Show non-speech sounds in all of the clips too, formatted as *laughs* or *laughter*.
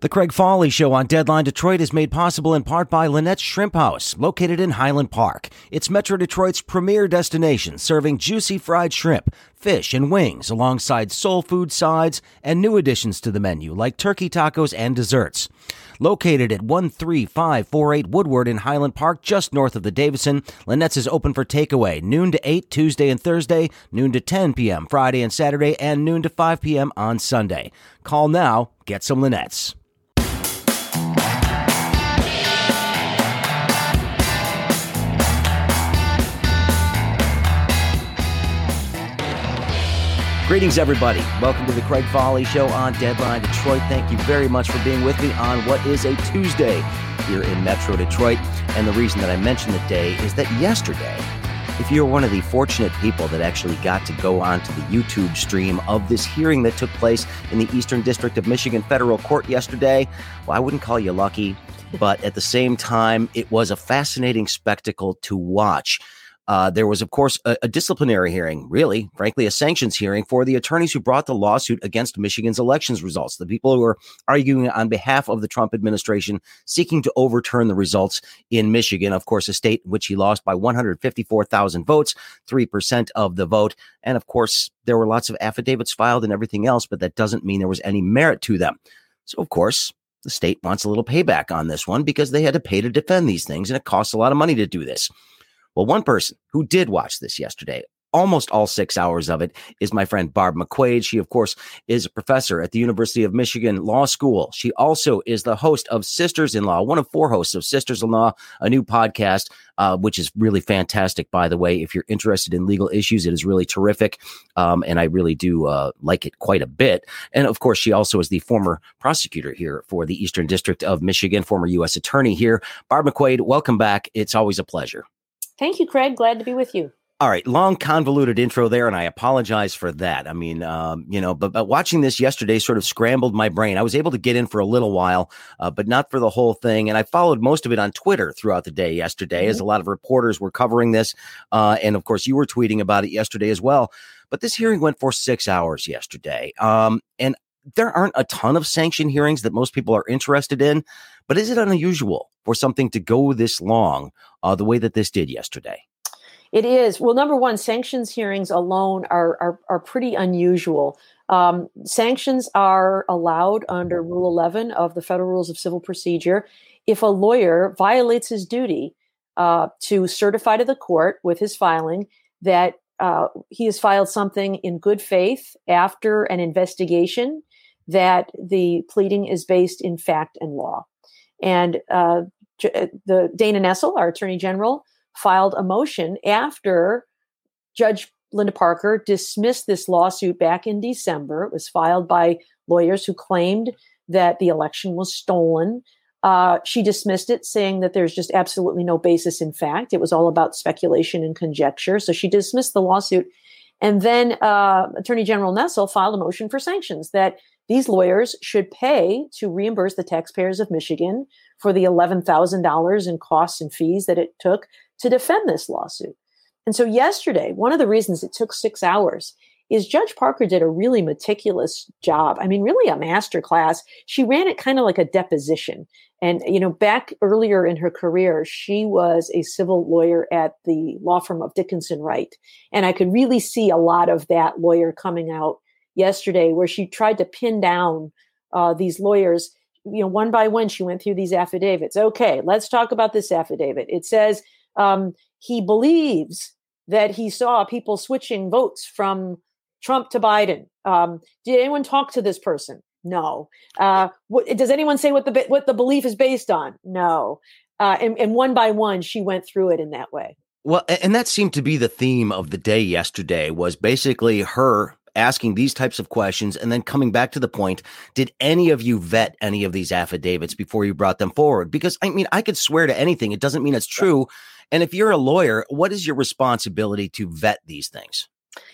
The Craig Fahle Show on Deadline Detroit is made possible in part by Lynette's Shrimp House, located in Highland Park. It's Metro Detroit's premier destination, serving juicy fried shrimp, fish, and wings, alongside soul food sides and new additions to the menu like turkey tacos and desserts. Located at 13548 Woodward in Highland Park, just north of the Davison, Lynette's is open for takeaway noon to 8 Tuesday and Thursday, noon to 10 p.m. Friday and Saturday, and noon to 5 p.m. on Sunday. Call now, get some Lynette's. Greetings, everybody. Welcome to the Craig Fahle Show on Deadline Detroit. Thank you very much for being with me on what is a Tuesday here in Metro Detroit. And the reason that I mention the day is that yesterday, if you're one of the fortunate people that actually got to go onto the YouTube stream of this hearing that took place in the Eastern District of Michigan Federal Court yesterday, well, I wouldn't call you lucky, but at the same time, it was a fascinating spectacle to watch. Uh, there was, of course, a, a, disciplinary hearing, really, frankly, a sanctions hearing for the attorneys who brought the lawsuit against Michigan's elections results. The people who were arguing on behalf of the Trump administration, seeking to overturn the results in Michigan, of course, a state in which he lost by 154,000 votes, 3% of the vote. And of course, there were lots of affidavits filed and everything else, but that doesn't mean there was any merit to them. So, of course, the state wants a little payback on this one because they had to pay to defend these things, and it costs a lot of money to do this. Well, one person who did watch this yesterday, almost all six hours of it, is my friend Barb McQuade. She, of course, is a professor at the University of Michigan Law School. She also is the host of Sisters in Law, one of four hosts of Sisters in Law, a new podcast, uh, which is really fantastic, by the way. If you're interested in legal issues, it is really terrific. Um, and I really do uh, like it quite a bit. And of course, she also is the former prosecutor here for the Eastern District of Michigan, former U.S. attorney here. Barb McQuade, welcome back. It's always a pleasure. Thank you, Craig. Glad to be with you. All right, long convoluted intro there, and I apologize for that. I mean, um, you know, but, but watching this yesterday sort of scrambled my brain. I was able to get in for a little while, uh, but not for the whole thing. And I followed most of it on Twitter throughout the day yesterday, mm-hmm. as a lot of reporters were covering this, uh, and of course, you were tweeting about it yesterday as well. But this hearing went for six hours yesterday, um, and there aren't a ton of sanction hearings that most people are interested in. But is it unusual for something to go this long, uh, the way that this did yesterday? It is. Well, number one, sanctions hearings alone are are, are pretty unusual. Um, sanctions are allowed under Rule 11 of the Federal Rules of Civil Procedure if a lawyer violates his duty uh, to certify to the court with his filing that uh, he has filed something in good faith after an investigation that the pleading is based in fact and law. And uh, the Dana Nessel, our Attorney General, filed a motion after Judge Linda Parker dismissed this lawsuit back in December. It was filed by lawyers who claimed that the election was stolen. Uh, she dismissed it, saying that there's just absolutely no basis in fact. It was all about speculation and conjecture. So she dismissed the lawsuit. And then uh, Attorney General Nessel filed a motion for sanctions that these lawyers should pay to reimburse the taxpayers of Michigan for the $11,000 in costs and fees that it took to defend this lawsuit. And so, yesterday, one of the reasons it took six hours is Judge Parker did a really meticulous job. I mean, really a master class. She ran it kind of like a deposition. And, you know, back earlier in her career, she was a civil lawyer at the law firm of Dickinson Wright. And I could really see a lot of that lawyer coming out yesterday where she tried to pin down uh, these lawyers you know one by one she went through these affidavits. Okay let's talk about this affidavit. It says um, he believes that he saw people switching votes from trump to biden. Um, did anyone talk to this person? No. Uh, what, does anyone say what the what the belief is based on? No. Uh, and, and one by one she went through it in that way. Well, and that seemed to be the theme of the day yesterday was basically her asking these types of questions and then coming back to the point did any of you vet any of these affidavits before you brought them forward? Because i mean i could swear to anything. It doesn't mean it's true. And if you're a lawyer what is your responsibility to vet these things?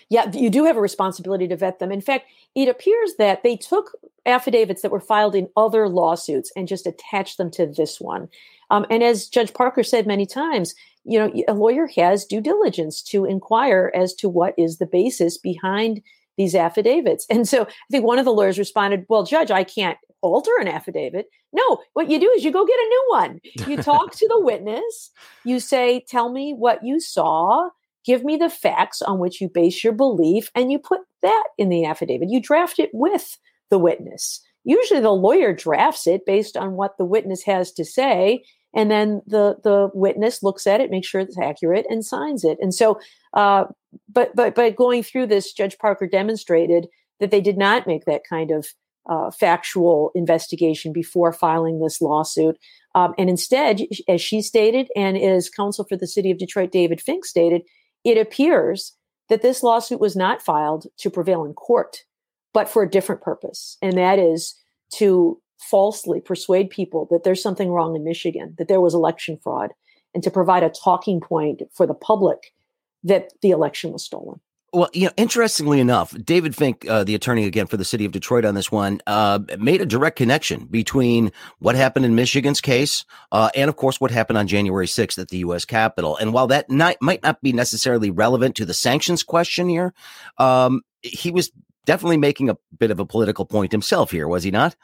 Yeah you do have a responsibility to vet them. In fact it appears that they took affidavits that were filed in other lawsuits and just attached them to this one. Um, and as judge parker said many times you know a lawyer has due diligence to inquire as to what is the basis behind these affidavits. And so I think one of the lawyers responded, Well, Judge, I can't alter an affidavit. No, what you do is you go get a new one. You talk to the witness. You say, Tell me what you saw. Give me the facts on which you base your belief. And you put that in the affidavit. You draft it with the witness. Usually the lawyer drafts it based on what the witness has to say. And then the, the witness looks at it, makes sure it's accurate, and signs it. And so, uh, but but going through this, Judge Parker demonstrated that they did not make that kind of uh, factual investigation before filing this lawsuit. Um, and instead, as she stated, and as counsel for the city of Detroit, David Fink, stated, it appears that this lawsuit was not filed to prevail in court, but for a different purpose. And that is to falsely persuade people that there's something wrong in Michigan, that there was election fraud, and to provide a talking point for the public that the election was stolen. Well, you know, interestingly enough, David Fink, uh, the attorney again for the city of Detroit on this one, uh, made a direct connection between what happened in Michigan's case uh, and, of course, what happened on January 6th at the U.S. Capitol. And while that not, might not be necessarily relevant to the sanctions question here, um, he was definitely making a bit of a political point himself here, was he not?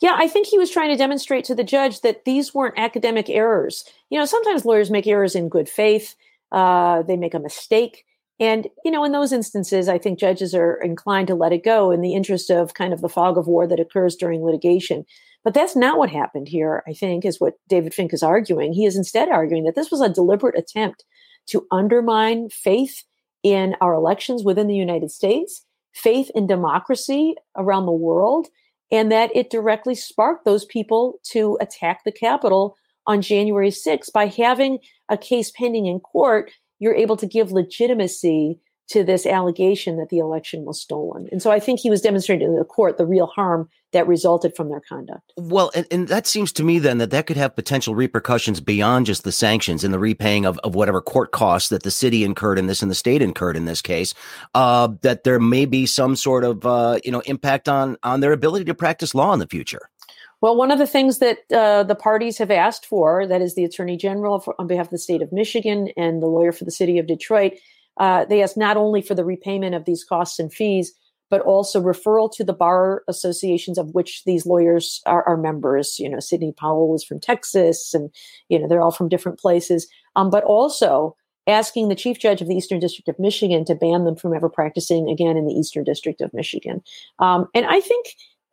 Yeah, I think he was trying to demonstrate to the judge that these weren't academic errors. You know, sometimes lawyers make errors in good faith. Uh, they make a mistake and, you know, in those instances, I think judges are inclined to let it go in the interest of kind of the fog of war that occurs during litigation. But that's not what happened here, I think, is what David Fink is arguing. He is instead arguing that this was a deliberate attempt to undermine faith in our elections within the United States, faith in democracy around the world, and that it directly sparked those people to attack the Capitol on January 6th by having a case pending in court you're able to give legitimacy to this allegation that the election was stolen. And so I think he was demonstrating in the court the real harm that resulted from their conduct. Well, and, and, that seems to me then that that could have potential repercussions beyond just the sanctions and the repaying of, of whatever court costs that the city incurred in this and the state incurred in this case. Uh, that there may be some sort of uh, you know impact on on their ability to practice law in the future. Well, one of the things that uh, the parties have asked for, that is the Attorney General for, on behalf of the state of Michigan and the lawyer for the city of Detroit, uh, they asked not only for the repayment of these costs and fees, but also referral to the bar associations of which these lawyers are, are members. You know, Sidney Powell was from Texas, and you know they're all from different places. Um, but also asking the chief judge of the Eastern District of Michigan to ban them from ever practicing again in the Eastern District of Michigan. Um, and I think,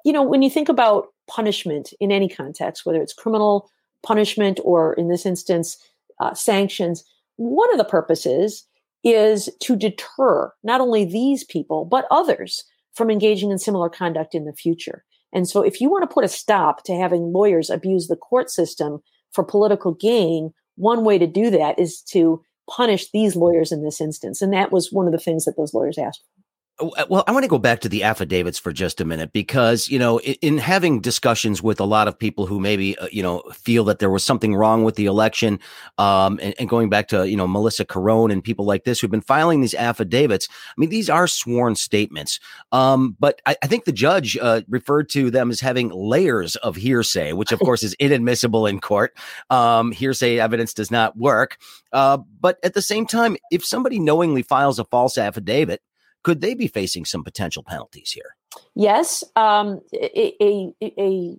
you know, when you think about punishment in any context, whether it's criminal punishment or in this instance, uh, sanctions, one of the purposes is to deter not only these people, but others from engaging in similar conduct in the future. And so, if you want to put a stop to having lawyers abuse the court system for political gain, one way to do that is to punish these lawyers in this instance. And that was one of the things that those lawyers asked for. Oh, uh, well, I want to go back to the affidavits for just a minute because, you know, in, in having discussions with a lot of people who maybe, uh, you know, feel that there was something wrong with the election, um, and, and, going back to, you know, Melissa Carone and people like this who've been filing these affidavits. I mean, these are sworn statements. Um, but I, I, think the judge uh, referred to them as having layers of hearsay, which of course is inadmissible in court. Um, hearsay evidence does not work. Uh, but at the same time, if somebody knowingly files a false affidavit, could they be facing some potential penalties here? Yes. Um, a, a, a,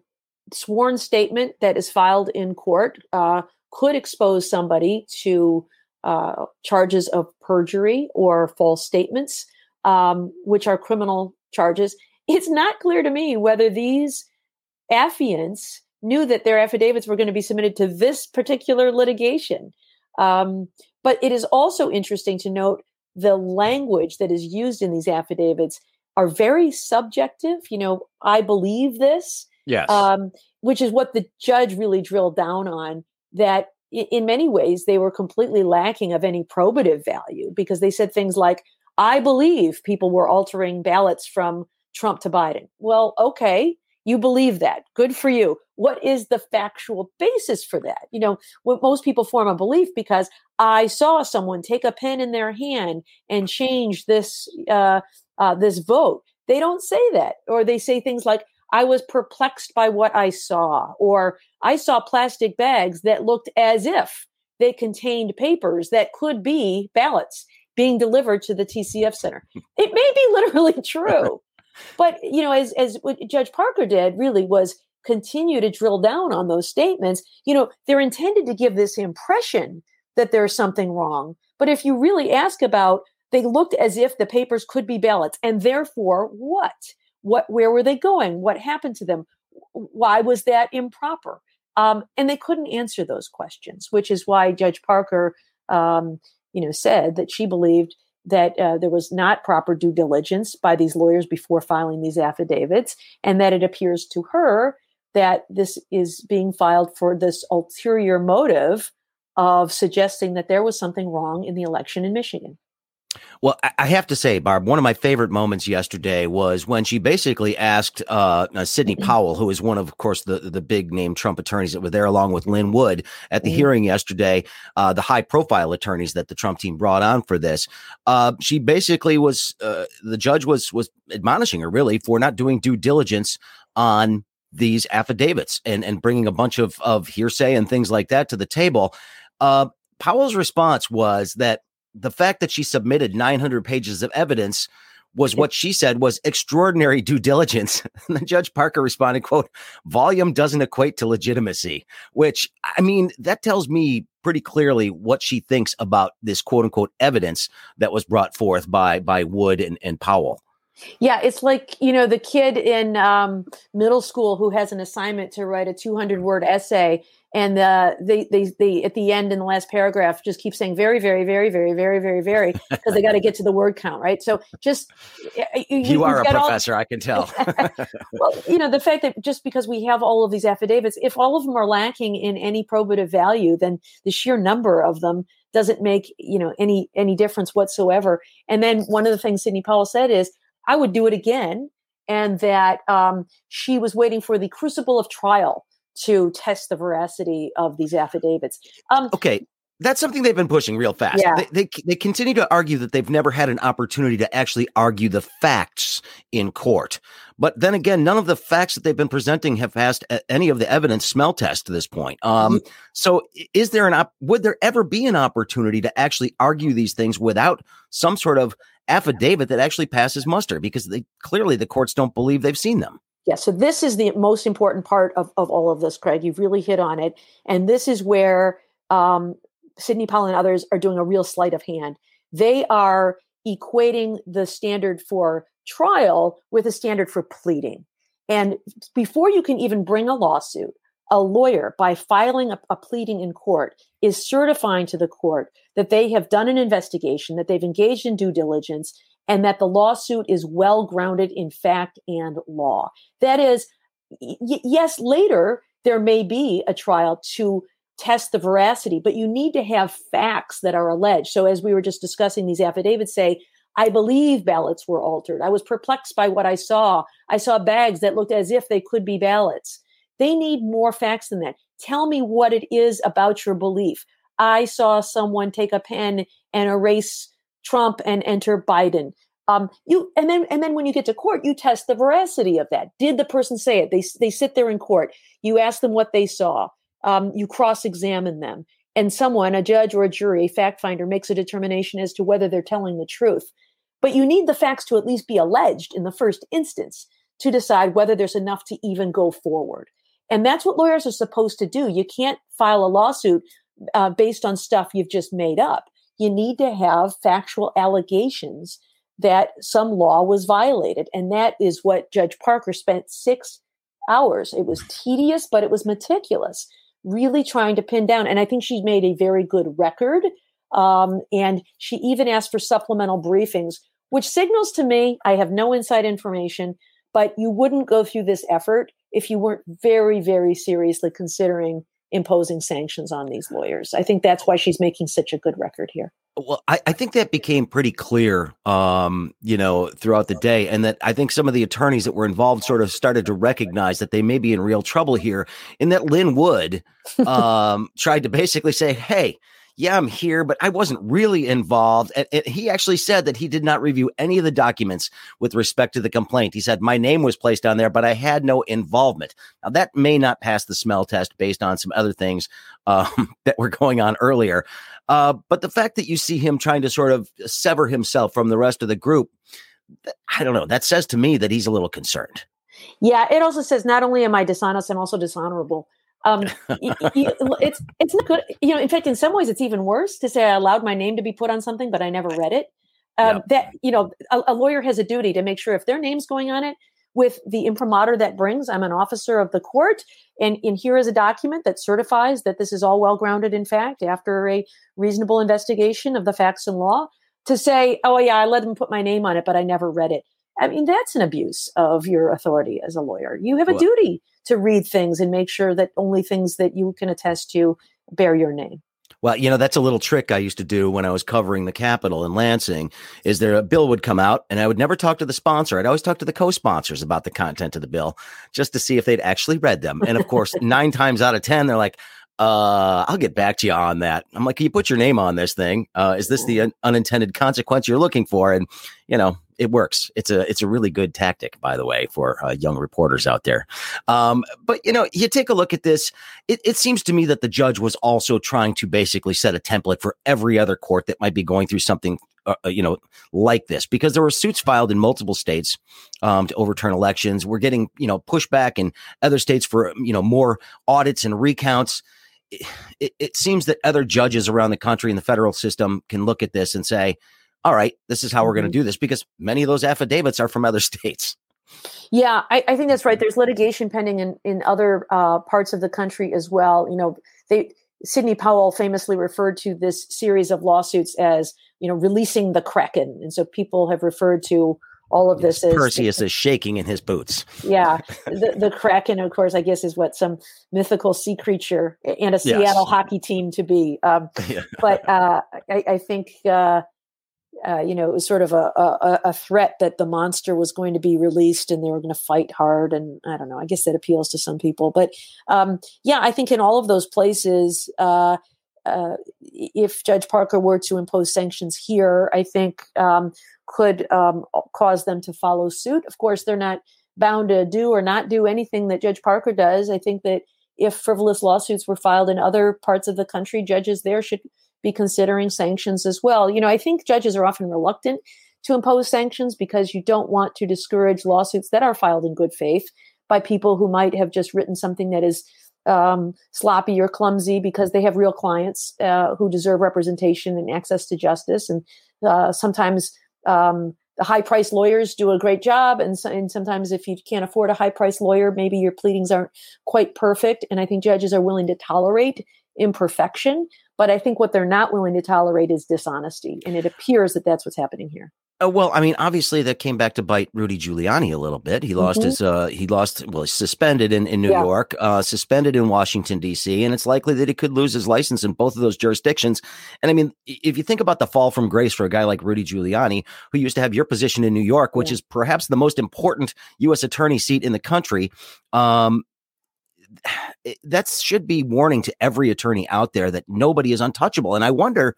sworn statement that is filed in court uh, could expose somebody to uh, charges of perjury or false statements, um, which are criminal charges. It's not clear to me whether these affiants knew that their affidavits were going to be submitted to this particular litigation. Um, but it is also interesting to note the language that is used in these affidavits are very subjective. You know, I believe this. Yes. Um, which is what the judge really drilled down on. That in many ways they were completely lacking of any probative value because they said things like, I believe people were altering ballots from Trump to Biden. Well, okay, you believe that. Good for you. What is the factual basis for that? You know, most people form a belief because I saw someone take a pen in their hand and change this uh, uh, this vote. They don't say that, or they say things like, "I was perplexed by what I saw," or "I saw plastic bags that looked as if they contained papers that could be ballots being delivered to the TCF center." It may be literally *laughs* true. But you know, as as Judge Parker did really was continue to drill down on those statements. You know, they're intended to give this impression that there's something wrong. But if you really ask about, they looked as if the papers could be ballots, and therefore, what? What? Where were they going? What happened to them? Why was that improper? Um, and they couldn't answer those questions, which is why Judge Parker, um, you know, said that she believed that uh, there was not proper due diligence by these lawyers before filing these affidavits, and that it appears to her that this is being filed for this ulterior motive of suggesting that there was something wrong in the election in Michigan. Well, I have to say, Barb, one of my favorite moments yesterday was when she basically asked uh, uh, Sidney mm-hmm. Powell, who is one of, of course, the the big name Trump attorneys that were there, along with Lin Wood at the mm-hmm. hearing yesterday, uh, the high profile attorneys that the Trump team brought on for this. Uh, she basically was uh, the judge was was admonishing her really for not doing due diligence on these affidavits and and bringing a bunch of of hearsay and things like that to the table. Uh, Powell's response was that the fact that she submitted 900 pages of evidence was what she said was extraordinary due diligence. *laughs* and then Judge Parker responded, quote, volume doesn't equate to legitimacy, which I mean, that tells me pretty clearly what she thinks about this quote unquote evidence that was brought forth by by Wood and, and Powell. Yeah, it's like, you know, the kid in um, middle school who has an assignment to write a 200 word essay and uh, they, they they at the end in the last paragraph just keep saying very very very very very very very because they got to get to the word count right? So just you, you are a professor all, i can tell. *laughs* Well you know the fact that just because we have all of these affidavits if all of them are lacking in any probative value then the sheer number of them doesn't make you know any any difference whatsoever. And then one of the things sidney powell said is i would do it again and that um, she was waiting for the crucible of trial to test the veracity of these affidavits. Um, okay, that's something they've been pushing real fast. Yeah. They, they, they continue to argue that they've never had an opportunity to actually argue the facts in court. But then again, none of the facts that they've been presenting have passed any of the evidence smell test to this point. Um, mm-hmm. So, is there an op- would there ever be an opportunity to actually argue these things without some sort of affidavit that actually passes muster? Because they clearly the courts don't believe they've seen them. Yeah, so this is the most important part of, of all of this, Craig. You've really hit on it. And this is where um, Sidney Powell and others are doing a real sleight of hand. They are equating the standard for trial with a standard for pleading. And before you can even bring a lawsuit, a lawyer, by filing a, a, pleading in court, is certifying to the court that they have done an investigation, that they've engaged in due diligence, and that the lawsuit is well grounded in fact and law. That is, y- yes, later there may be a trial to test the veracity, but you need to have facts that are alleged. So, as we were just discussing, these affidavits say, I believe ballots were altered. I was perplexed by what I saw. I saw bags that looked as if they could be ballots. They need more facts than that. Tell me what it is about your belief. I saw someone take a pen and erase Trump and enter Biden. Um, you and then and then when you get to court, you test the veracity of that. Did the person say it? They they sit there in court. You ask them what they saw. Um, you cross examine them, and someone, a judge or a jury, a fact finder, makes a determination as to whether they're telling the truth. But you need the facts to at least be alleged in the first instance to decide whether there's enough to even go forward. And that's what lawyers are supposed to do. You can't file a lawsuit uh, based on stuff you've just made up you need to have factual allegations that some law was violated. And that is what Judge Parker spent six hours. It was tedious, but it was meticulous, really trying to pin down. And I think she made a very good record. Um, and she even asked for supplemental briefings, which signals to me I have no inside information, but you wouldn't go through this effort if you weren't very, very seriously considering imposing sanctions on these lawyers. I think that's why she's making such a good record here. Well, I, I think that became pretty clear, um, you know, throughout the day, and that I think some of the attorneys that were involved sort of started to recognize that they may be in real trouble here. In that Lin Wood *laughs* um, tried to basically say, "Hey, yeah, I'm here, but I wasn't really involved. And, and, he actually said that he did not review any of the documents with respect to the complaint. He said, My name was placed on there, but I had no involvement. Now, that may not pass the smell test based on some other things um, *laughs* that were going on earlier. Uh, but the fact that you see him trying to sort of sever himself from the rest of the group, I don't know. That says to me that he's a little concerned. Yeah, it also says not only am I dishonest, I'm also dishonorable. Um, *laughs* it's it's not good. You know, in fact, in some ways, it's even worse to say I allowed my name to be put on something, but I never read it. Um, yep. That you know, a, a, lawyer has a duty to make sure if their name's going on it, with the imprimatur that brings, I'm an officer of the court, and, and here is a document that certifies that this is all well grounded in fact after a reasonable investigation of the facts and law. To say, oh yeah, I let them put my name on it, but I never read it. I mean, that's an abuse of your authority as a lawyer. You have a well, duty to read things and make sure that only things that you can attest to bear your name. Well, you know, that's a little trick I used to do when I was covering the Capitol in Lansing. Is there a bill would come out and I would never talk to the sponsor. I'd always talk to the co-sponsors about the content of the bill just to see if they'd actually read them. And of course, *laughs* nine times out of 10, they're like, uh, I'll get back to you on that. I'm like, can you put your name on this thing? Uh, is this the un- unintended consequence you're looking for? And you know, it works. It's a it's a really good tactic, by the way, for uh, young reporters out there. Um, but you know, you take a look at this. It, it seems to me that the judge was also trying to basically set a template for every other court that might be going through something uh, uh you know, like this because there were suits filed in multiple states um, to overturn elections. We're getting, you know, pushback in other states for, you know, more audits and recounts it, it seems that other judges around the country in the federal system can look at this and say, all right, this is how we're going to mm-hmm. do this because many of those affidavits are from other *laughs* states. Yeah, I, I think that's right. There's litigation pending in, in other uh, parts of the country as well. You know, they Sidney Powell famously referred to this series of lawsuits as, you know, releasing the Kraken. And so people have referred to all of this is Perseus is shaking in his boots. Yeah, *laughs* the, the Kraken, of course, I guess is what some mythical sea creature and a Seattle yes. hockey team to be. Um, *laughs* yeah. but uh, I, I, think uh, uh, you know it was sort of a, a, a, threat that the monster was going to be released and they were going to fight hard. And I don't know. I guess that appeals to some people. But um, yeah, I think in all of those places. Uh, uh, if Judge Parker were to impose sanctions here, I think um, could um, cause them to follow suit. Of course, they're not bound to do or not do anything that Judge Parker does. I think that if frivolous lawsuits were filed in other parts of the country, judges there should be considering sanctions as well. You know, I think judges are often reluctant to impose sanctions because you don't want to discourage lawsuits that are filed in good faith by people who might have just written something that is um, sloppy or clumsy because they have real clients uh, who deserve representation and access to justice. And uh, sometimes um, the high priced lawyers do a great job. And, so, and sometimes if you can't afford a high priced lawyer, maybe your pleadings aren't quite perfect. And I think judges are willing to tolerate imperfection. But I think what they're not willing to tolerate is dishonesty. And it appears that that's what's happening here. Uh, well, I mean, obviously that came back to bite Rudy Giuliani a little bit. He lost mm-hmm. his, uh, he lost, well, he's suspended in, in New yeah. York, uh, suspended in Washington, D.C., and it's likely that he could lose his license in both of those jurisdictions. And I mean, if you think about the fall from grace for a guy like Rudy Giuliani, who used to have your position in New York, which yeah. is perhaps the most important U.S. attorney seat in the country, um, *sighs* that should be warning to every attorney out there that nobody is untouchable. And I wonder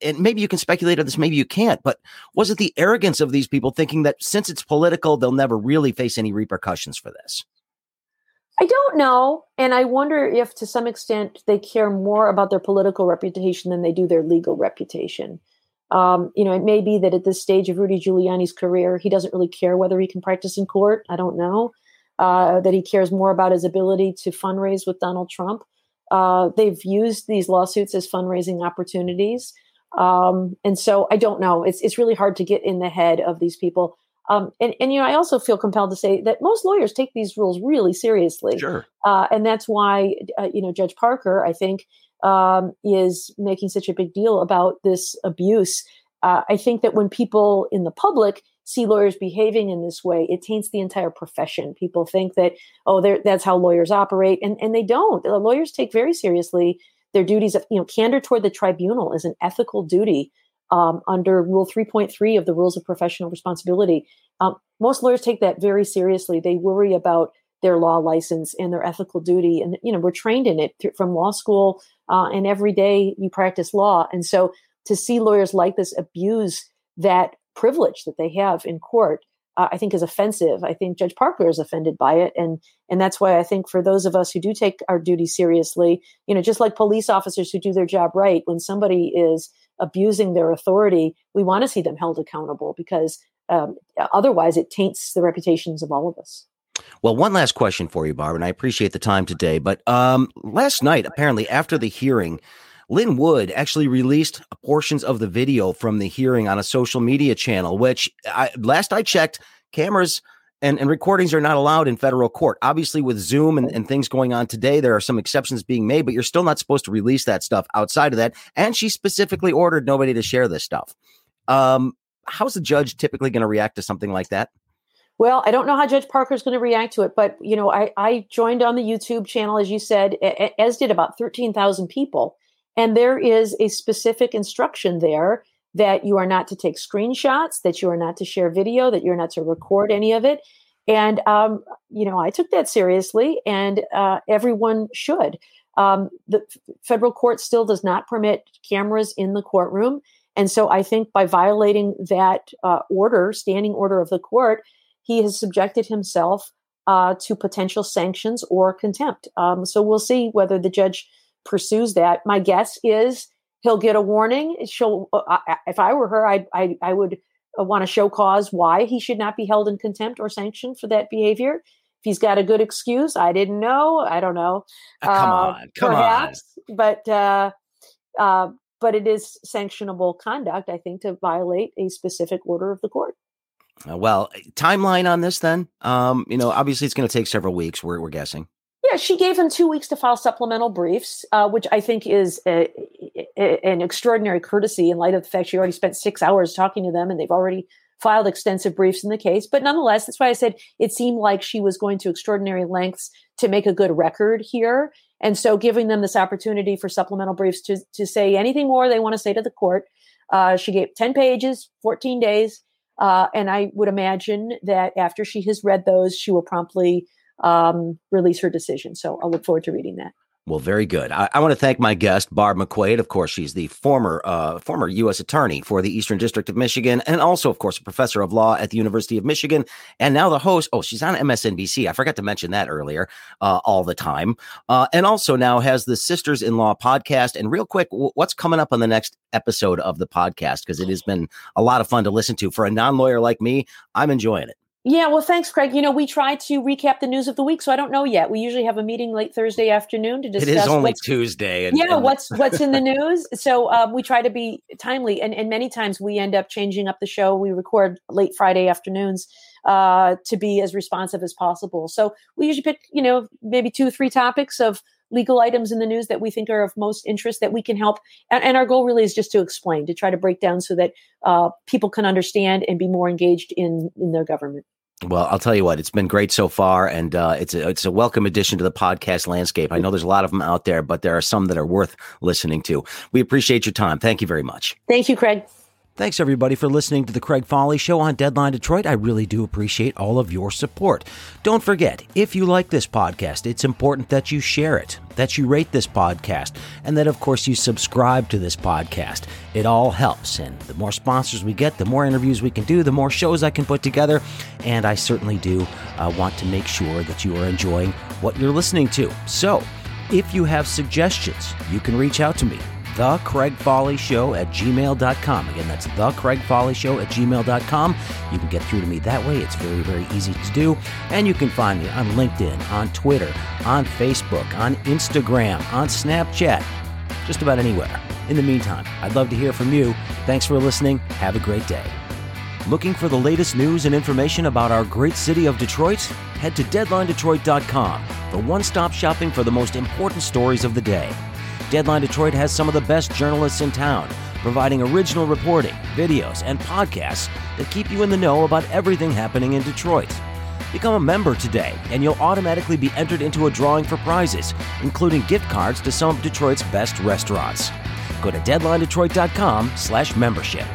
and maybe you can speculate on this, maybe you can't, but was it the arrogance of these people thinking that since it's political, they'll never really face any repercussions for this? I don't know. And I wonder if to some extent they care more about their political reputation than they do their legal reputation. Um, you know, it may be that at this stage of Rudy Giuliani's career, he doesn't really care whether he can practice in court. I don't know. Uh, that he cares more about his ability to fundraise with Donald Trump. Uh, they've used these lawsuits as fundraising opportunities. Um, and so I don't know. It's it's really hard to get in the head of these people. Um, and and you know, I also feel compelled to say that most lawyers take these rules really seriously. Sure. Uh, and that's why uh, you know Judge Parker, I think, um, is making such a big deal about this abuse. Uh, I think that when people in the public see lawyers behaving in this way, it taints the entire profession. People think that oh, that's how lawyers operate, and and they don't. The lawyers take very seriously their duties of, you know, candor toward the tribunal is an ethical duty um, under Rule 3.3 of the Rules of Professional Responsibility. Um, most lawyers take that very seriously. They worry about their law license and their ethical duty, and you know we're trained in it from law school, uh, and every day you practice law. And so to see lawyers like this abuse that privilege that they have in court uh, I think is offensive. I think Judge Parker is offended by it, and and that's why I think for those of us who do take our duty seriously, you know, just like police officers who do their job right, when somebody is abusing their authority, we want to see them held accountable because um, otherwise, it taints the reputations of all of us. Well, one last question for you, Barb, and I appreciate the time today. But um, last night, apparently, after the hearing, Lin Wood actually released portions of the video from the hearing on a social media channel, which I, last I checked, cameras and, and recordings are not allowed in federal court. Obviously, with Zoom and, and things going on today, there are some exceptions being made, but you're still not supposed to release that stuff outside of that. And she specifically ordered nobody to share this stuff. Um, how's the judge typically going to react to something like that? Well, I don't know how Judge Parker is going to react to it, but you know, I, I joined on the YouTube channel, as you said, as did about thirteen thousand people, and there is a specific instruction there that you are not to take screenshots, that you are not to share video, that you're not to record any of it, and um, you know, I took that seriously, and uh, everyone should. Um, the federal court still does not permit cameras in the courtroom, and so I think by violating that uh, order, standing order of the court he has subjected himself uh, to potential sanctions or contempt. Um, so we'll see whether the judge pursues that. My guess is he'll get a warning. She'll, uh, if I were her, I, I, I would uh, want to show cause why he should not be held in contempt or sanctioned for that behavior. If he's got a good excuse, I didn't know. I don't know. Uh, come on, come perhaps, on. But uh, uh, but it is sanctionable conduct, I think, to violate a specific order of the court. Uh, well, timeline on this then? Um, you know, obviously it's going to take several weeks. We're, we're guessing. Yeah, she gave him two weeks to file supplemental briefs, uh, which I think is a, a, an extraordinary courtesy in light of the fact she already spent six hours talking to them and they've already filed extensive briefs in the case. But nonetheless, that's why I said it seemed like she was going to extraordinary lengths to make a good record here. And so giving them this opportunity for supplemental briefs to, to say anything more they want to say to the court. Uh, she gave 10 pages, 14 days. Uh, and I would imagine that after she has read those, she will promptly um, release her decision. So I'll look forward to reading that. Well, very good. I, I, want to thank my guest, Barb McQuade. Of course, she's the former uh, former U.S. Attorney for the Eastern District of Michigan, and also, of course, a professor of law at the University of Michigan, and now the host. Oh, she's on MSNBC. I forgot to mention that earlier. Uh, all the time, uh, and also now has the Sisters in Law podcast. And real quick, w- what's coming up on the next episode of the podcast? Because it has been a lot of fun to listen to for a non lawyer like me. I'm enjoying it. Yeah, well, thanks, Craig. You know, we try to recap the news of the week, so I don't know yet. We usually have a meeting late Thursday afternoon to discuss. It is only Tuesday. And, yeah, and what's what's in the news. *laughs* So um, we try to be timely, and and many times we end up changing up the show. We record late Friday afternoons uh, to be as responsive as possible. So we usually pick, you know, maybe two, or three topics of legal items in the news that we think are of most interest that we can help. And, and our goal really is just to explain, to try to break down so that uh, people can understand and be more engaged in in their government. Well, I'll tell you what, it's been great so far, and uh, it's a it's a welcome addition to the podcast landscape. I know there's a lot of them out there, but there are some that are worth listening to. We appreciate your time. Thank you very much. Thank you, Craig. Thanks, everybody, for listening to the Craig Fahle Show on Deadline Detroit. I really do appreciate all of your support. Don't forget, if you like this podcast, it's important that you share it, that you rate this podcast, and that, of course, you subscribe to this podcast. It all helps. And the more sponsors we get, the more interviews we can do, the more shows I can put together. And I certainly do uh, want to make sure that you are enjoying what you're listening to. So, if you have suggestions, you can reach out to me the Craig Fahle Show at gmail.com. Again, that's the Craig Fahle Show at gmail.com. You can get through to me that way. It's very, very easy to do. And you can find me on LinkedIn, on Twitter, on Facebook, on Instagram, on Snapchat, just about anywhere. In the meantime, I'd love to hear from you. Thanks for listening. Have a great day. Looking for the latest news and information about our great city of Detroit? Head to DeadlineDetroit.com for one stop shopping for the most important stories of the day. Deadline Detroit has some of the best journalists in town, providing original reporting, videos, and podcasts that keep you in the know about everything happening in Detroit. Become a member today, and you'll automatically be entered into a drawing for prizes, including gift cards to some of Detroit's best restaurants. Go to deadlinedetroit.com/membership.